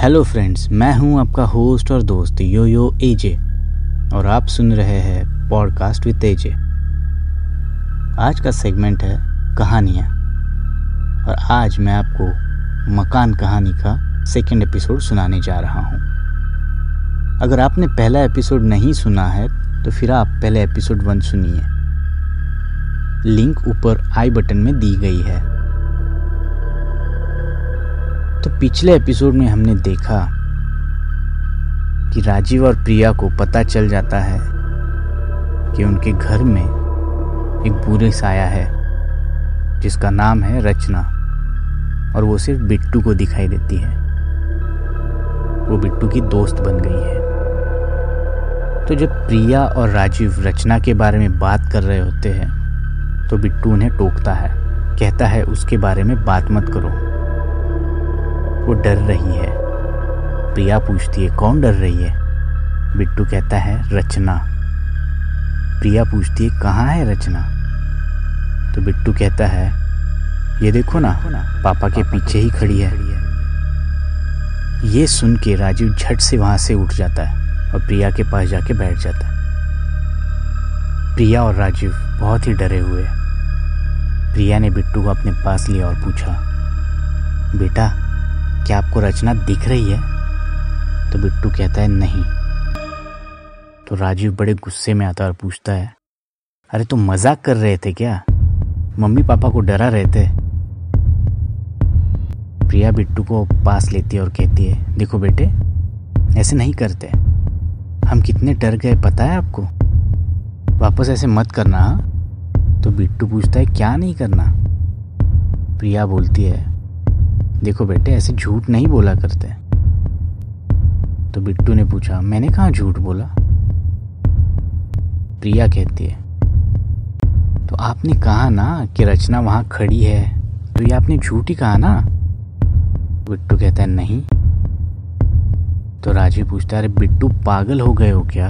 Hello friends मैं हूँ आपका होस्ट और दोस्त यो यो एजे और आप सुन रहे हैं पॉडकास्ट विद एजे आज का सेगमेंट है कहानियाँ और आज मैं आपको मकान कहानी का सेकंड एपिसोड सुनाने जा रहा हूँ। अगर आपने पहला एपिसोड नहीं सुना है तो फिर आप पहले एपिसोड वन सुनिए। लिंक ऊपर आई बटन में दी गई है। तो पिछले एपिसोड में हमने देखा कि राजीव और प्रिया को पता चल जाता है कि उनके घर में एक बुरे साया है, जिसका नाम है रचना, और वो सिर्फ़ बिट्टू को दिखाई देती है। वो बिट्टू की दोस्त बन गई है। तो जब प्रिया और राजीव रचना के बारे में बात कर रहे होते हैं तो बिट्टू उन्हें टोकता है, कहता है, उसके बारे में बात मत करो। वो डर रही है। प्रिया पूछती है, कौन डर रही है? बिट्टू कहता है, रचना। प्रिया पूछती है, कहाँ है रचना? तो बिट्टू कहता है, ये देखो ना, पापा के पीछे ही खड़ी है। ये सुन के राजीव झट से वहाँ से उठ जाता है और प्रिया के पास जाके बैठ जाता है। प्रिया और राजीव बहुत ही डरे हुए प्रिया ने बिट्टू को अपने पास लिया और पूछा, बेटा क्या आपको रचना दिख रही है? तो बिट्टू कहता है, नहीं। तो राजीव बड़े गुस्से में आता और पूछता है, अरे, तुम मज़ाक कर रहे थे क्या? मम्मी पापा को डरा रहे थे? प्रिया बिट्टू को पास लेती है और कहती है, देखो बेटे, ऐसे नहीं करते। हम कितने डर गए, पता है आपको? वापस ऐसे मत करना हाँ? तो बिट्टू पूछता है, क्या नहीं करना? प्रिया बोलती है देखो बेटे, ऐसे झूठ नहीं बोला करते। तो बिट्टू ने पूछा, मैंने कहा झूठ बोला? प्रिया कहती है तो आपने कहा ना कि रचना वहाँ खड़ी है तो ये आपने झूठ ही कहा ना? बिट्टू कहता है, नहीं। तो राजीव पूछता है, अरे बिट्टू, पागल हो गए हो क्या?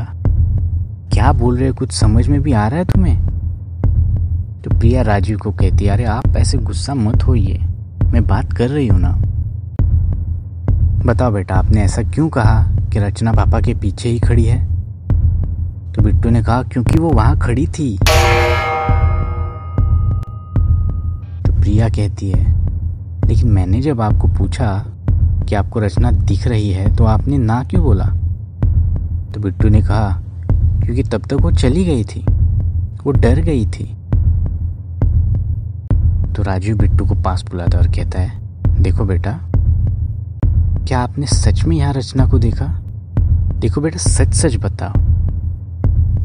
क्या बोल रहे हो? कुछ समझ में भी आ रहा है तुम्हें? तो प्रिया राजीव को कहती है, अरे आप ऐसे गुस्सा मत होइए। मैं बात कर रही हूँ ना। बताओ बेटा, आपने ऐसा क्यों कहा कि रचना पापा के पीछे ही खड़ी है? तो बिट्टू ने कहा, क्योंकि वो वहाँ खड़ी थी। तो प्रिया कहती है, लेकिन मैंने जब आपको पूछा कि आपको रचना दिख रही है तो आपने ना क्यों बोला? तो बिट्टू ने कहा, क्योंकि तब तक वो चली गई थी। वो डर गई थी। तो राजीव बिट्टू को पास बुलाता और कहता है, देखो बेटा, क्या आपने सच में यहाँ रचना को देखा? देखो बेटा सच सच बताओ।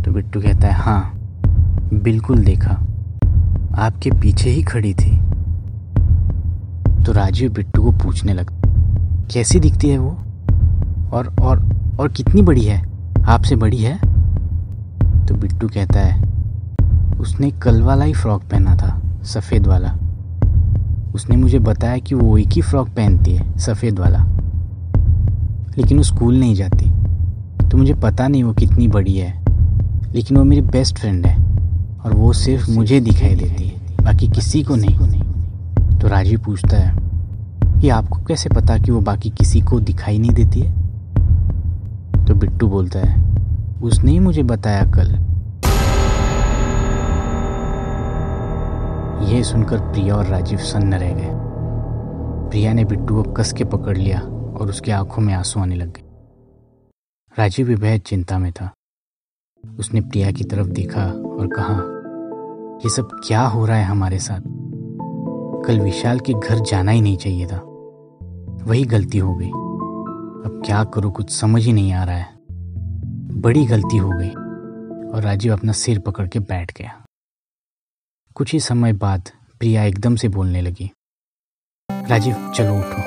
तो बिट्टू कहता है हाँ बिल्कुल देखा। आपके पीछे ही खड़ी थी। तो राजीव बिट्टू को पूछने लगता कैसी दिखती है वो? और और और कितनी बड़ी है? आपसे बड़ी है? तो बिट्टू कहता है, उसने कल वाला ही फ्रॉक पहना था, सफ़ेद वाला। उसने मुझे बताया कि वो एक ही फ्रॉक पहनती है, सफ़ेद वाला। लेकिन वो स्कूल नहीं जाती। तो मुझे पता नहीं वो कितनी बड़ी है। लेकिन वो मेरी बेस्ट फ्रेंड है और वो सिर्फ़ मुझे दिखाई देती है, बाकी किसी को नहीं। तो राजीव पूछता है कि आपको कैसे पता कि वो बाकी किसी को दिखाई नहीं देती है? तो बिट्टू बोलता है, उसने ही मुझे बताया कल यह सुनकर प्रिया और राजीव सन्न रह गए। प्रिया ने बिट्टू को कस के पकड़ लिया और उसकी आँखों में आँसू आने लग गए। राजीव भी बेहद चिंता में था। उसने प्रिया की तरफ़ देखा और कहा यह सब क्या हो रहा है हमारे साथ? कल विशाल के घर जाना ही नहीं चाहिए था। वही गलती हो गई। अब क्या करूँ कुछ समझ ही नहीं आ रहा है। बड़ी गलती हो गई और राजीव अपना सिर पकड़ के बैठ गया। कुछ ही समय बाद प्रिया एकदम से बोलने लगी। राजीव, चलो उठो।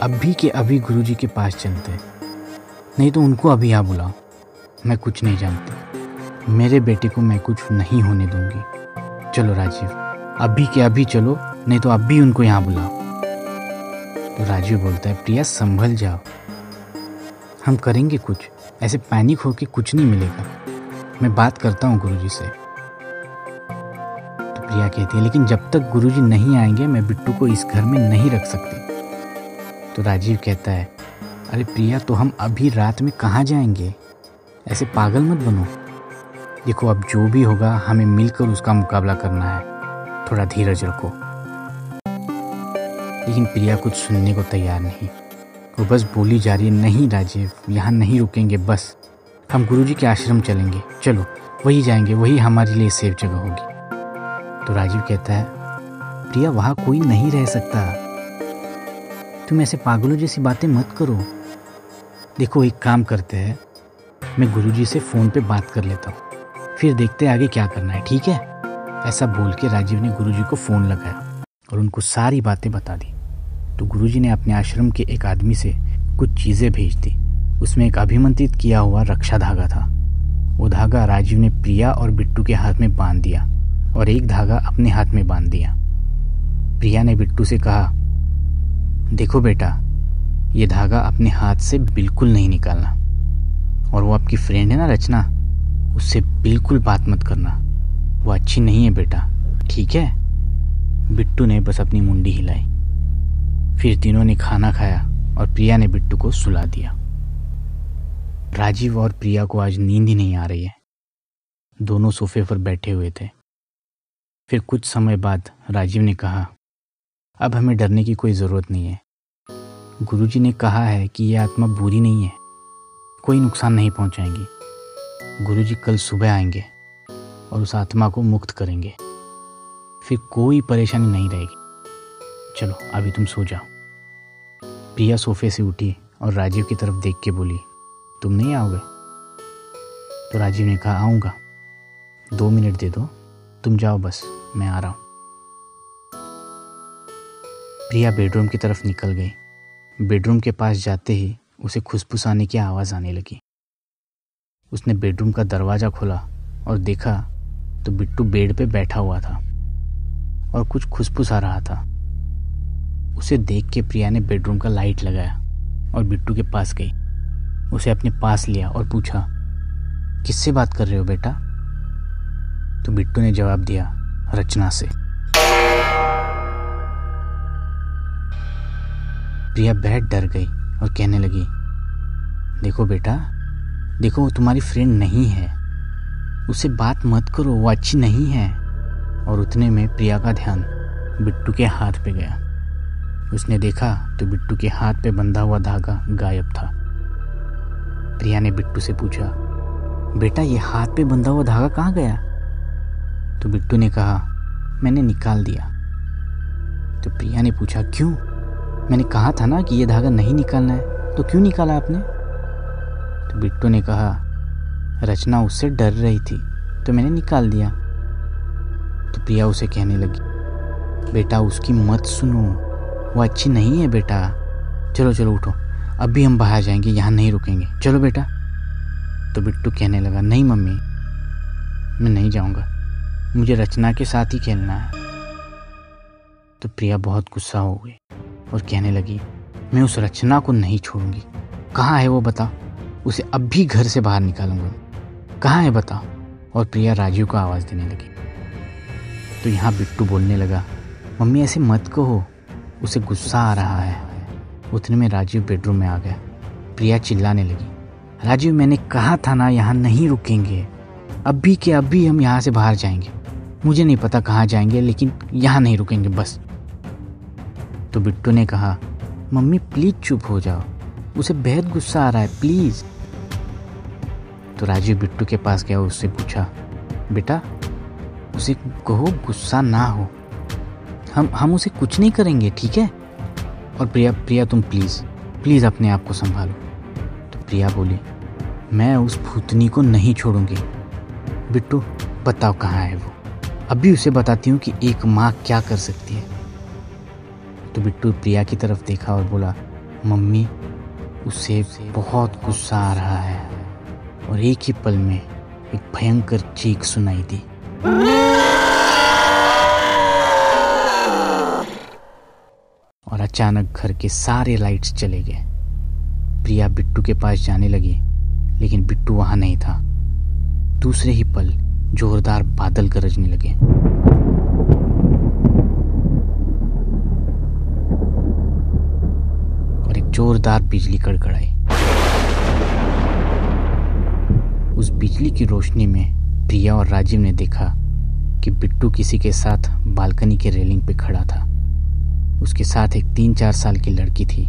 अभी के अभी गुरुजी के पास चलते नहीं तो उनको अभी यहाँ बुलाओ। मैं कुछ नहीं जानती। मेरे बेटे को मैं कुछ नहीं होने दूँगी। चलो राजीव, अभी के अभी चलो, नहीं तो अभी उनको यहाँ बुलाओ। तो राजीव बोलता है, प्रिया, संभल जाओ। हम करेंगे कुछ। ऐसे पैनिक होके कुछ नहीं मिलेगा। मैं बात करता हूँ गुरुजी से। प्रिया कहती है, लेकिन जब तक गुरुजी नहीं आएँगे, मैं बिट्टू को इस घर में नहीं रख सकती। तो राजीव कहता है, अरे प्रिया तो हम अभी रात में कहाँ जाएँगे? ऐसे पागल मत बनो। देखो, अब जो भी होगा, हमें मिलकर उसका मुकाबला करना है। थोड़ा धीरज रखो। लेकिन प्रिया कुछ सुनने को तैयार नहीं। वो बस बोली जा रही है, नहीं राजीव, यहाँ नहीं रुकेंगे, बस। हम गुरुजी के आश्रम चलेंगे। चलो, वही जाएँगे, वही हमारे लिए सेफ़ जगह होगी। तो राजीव कहता है, प्रिया, वहाँ कोई नहीं रह सकता। तुम ऐसे पागलों जैसी बातें मत करो। देखो, एक काम करते हैं। मैं गुरुजी से फ़ोन पे बात कर लेता हूँ। फिर देखते हैं आगे क्या करना है, ठीक है? ऐसा बोल के राजीव ने गुरुजी को फ़ोन लगाया और उनको सारी बातें बता दी। तो गुरुजी ने अपने आश्रम के एक आदमी से कुछ चीज़ें भेज दी। उसमें एक अभिमंत्रित किया हुआ रक्षा धागा था। वो धागा राजीव ने प्रिया और बिट्टू के हाथ में बाँध दिया। और एक धागा अपने हाथ में बाँध दिया। प्रिया ने बिट्टू से कहा, देखो बेटा, ये धागा अपने हाथ से बिल्कुल नहीं निकालना। और वो आपकी फ्रेंड है ना रचना, उससे बिल्कुल बात मत करना। वो अच्छी नहीं है बेटा, ठीक है? बिट्टू ने बस अपनी मुंडी हिलाई। फिर तीनों ने खाना खाया और प्रिया ने बिट्टू को सुला दिया। राजीव और प्रिया को आज नींद ही नहीं आ रही है। दोनों सोफे पर बैठे हुए थे। फिर कुछ समय बाद राजीव ने कहा, अब हमें डरने की कोई ज़रूरत नहीं है। गुरुजी ने कहा है कि यह आत्मा बुरी नहीं है, कोई नुकसान नहीं पहुंचाएँगी। गुरुजी कल सुबह आएँगे और उस आत्मा को मुक्त करेंगे। फिर कोई परेशानी नहीं रहेगी। चलो, अभी तुम सो जाओ। प्रिया सोफे से उठी और राजीव की तरफ़ देख के बोली, तुम नहीं आओगे? तो राजीव ने कहा, आऊँगा। दो मिनट दे दो। तुम जाओ बस, मैं आ रहा हूँ। प्रिया बेडरूम की तरफ़ निकल गई। बेडरूम के पास जाते ही उसे खुशफुसाने की आवाज़ आने लगी। उसने बेडरूम का दरवाज़ा खोला और देखा तो बिट्टू बेड पे बैठा हुआ था और कुछ खुशफुसा रहा था। उसे देख के प्रिया ने बेडरूम का लाइट लगाया और बिट्टू के पास गई। उसे अपने पास लिया और पूछा, किससे बात कर रहे हो बेटा? तो बिट्टू ने जवाब दिया रचना से। प्रिया बैठ डर गई और कहने लगी, देखो बेटा, देखो, वो तुम्हारी फ्रेंड नहीं है। उसे बात मत करो, वो अच्छी नहीं है। और उतने में प्रिया का ध्यान बिट्टू के हाथ पे गया। उसने देखा तो बिट्टू के हाथ पे बंधा हुआ धागा गायब था। प्रिया ने बिट्टू से पूछा, बेटा, ये हाथ पे बंधा हुआ धागा कहाँ गया? तो बिट्टू ने कहा, मैंने निकाल दिया। तो प्रिया ने पूछा, क्यों? मैंने कहा था ना कि ये धागा नहीं निकालना है तो क्यों निकाला आपने? तो बिट्टू ने कहा, रचना उससे डर रही थी तो मैंने निकाल दिया। तो प्रिया उसे कहने लगी, बेटा, उसकी मत सुनो, वो अच्छी नहीं है बेटा। चलो चलो, उठो। अभी हम बाहर जाएँगे, यहाँ नहीं रुकेंगे। चलो बेटा। तो बिट्टू कहने लगा, नहीं मम्मी, मैं नहीं जाऊँगा। मुझे रचना के साथ ही खेलना है। तो प्रिया बहुत गुस्सा हो गई और कहने लगी, मैं उस रचना को नहीं छोड़ूँगी। कहाँ है वो बता? उसे अब भी घर से बाहर निकालूँगा। कहाँ है बता? और प्रिया राजीव को आवाज़ देने लगी। तो यहाँ बिट्टू बोलने लगा, मम्मी, ऐसे मत कहो, उसे गुस्सा आ रहा है। उतने में राजीव बेडरूम में आ गया। प्रिया चिल्लाने लगी, राजीव, मैंने कहा था ना, यहाँ नहीं रुकेंगे। अभी के अभी हम यहाँ से बाहर जाएँगे। मुझे नहीं पता कहाँ जाएँगे, लेकिन यहाँ नहीं रुकेंगे, बस। तो बिट्टू ने कहा, मम्मी, प्लीज़ चुप हो जाओ। उसे बेहद गुस्सा आ रहा है, प्लीज़। तो राजीव बिट्टू के पास गया उससे पूछा, बेटा, उसे कहो गुस्सा ना हो। हम हम उसे कुछ नहीं करेंगे, ठीक है? और प्रिया प्रिया, तुम प्लीज़ प्लीज़ अपने आप को संभालो। तो प्रिया बोली, मैं उस भूतनी को नहीं छोड़ूँगी। बिट्टू, बताओ कहाँ है वो? अभी उसे बताती हूँ कि एक माँ क्या कर सकती है। तो बिट्टू प्रिया की तरफ़ देखा और बोला, मम्मी, उसे बहुत गुस्सा आ रहा है। और एक ही पल में एक भयंकर चीख सुनाई दी। और अचानक घर के सारे लाइट्स चले गए। प्रिया बिट्टू के पास जाने लगी, लेकिन बिट्टू वहाँ नहीं था। दूसरे ही पल जोरदार बादल गरजने लगे। और एक जोरदार बिजली कड़कड़ाई। उस बिजली की रोशनी में प्रिया और राजीव ने देखा कि बिट्टू किसी के साथ बालकनी के रेलिंग पे खड़ा था। उसके साथ एक तीन चार साल की लड़की थी।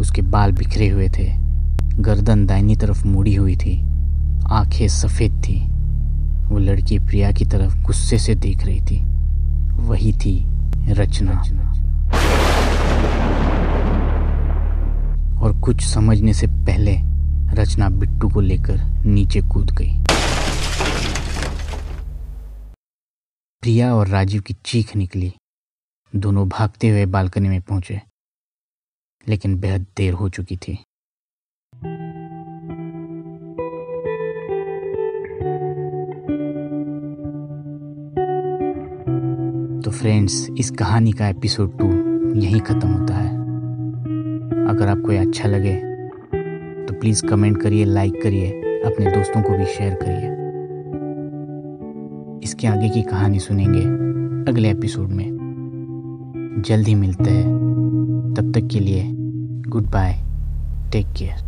उसके बाल बिखरे हुए थे। गर्दन दाहिनी तरफ़ मुड़ी हुई थी। आँखें सफ़ेद थी। वो लड़की प्रिया की तरफ़ गुस्से से देख रही थी। वही थी रचना। और कुछ समझने से पहले रचना बिट्टू को लेकर नीचे कूद गई। प्रिया और राजीव की चीख निकली। दोनों भागते हुए बालकनी में पहुँचे। लेकिन बेहद देर हो चुकी थी। तो फ्रेंड्स इस कहानी का एपिसोड टू यहीं ख़त्म होता है। अगर आपको ये अच्छा लगे तो प्लीज़ कमेंट करिए लाइक करिए, अपने दोस्तों को भी शेयर करिए। इसके आगे की कहानी सुनेंगे अगले एपिसोड में। जल्द ही मिलते हैं। तब तक के लिए गुड बाय टेक केयर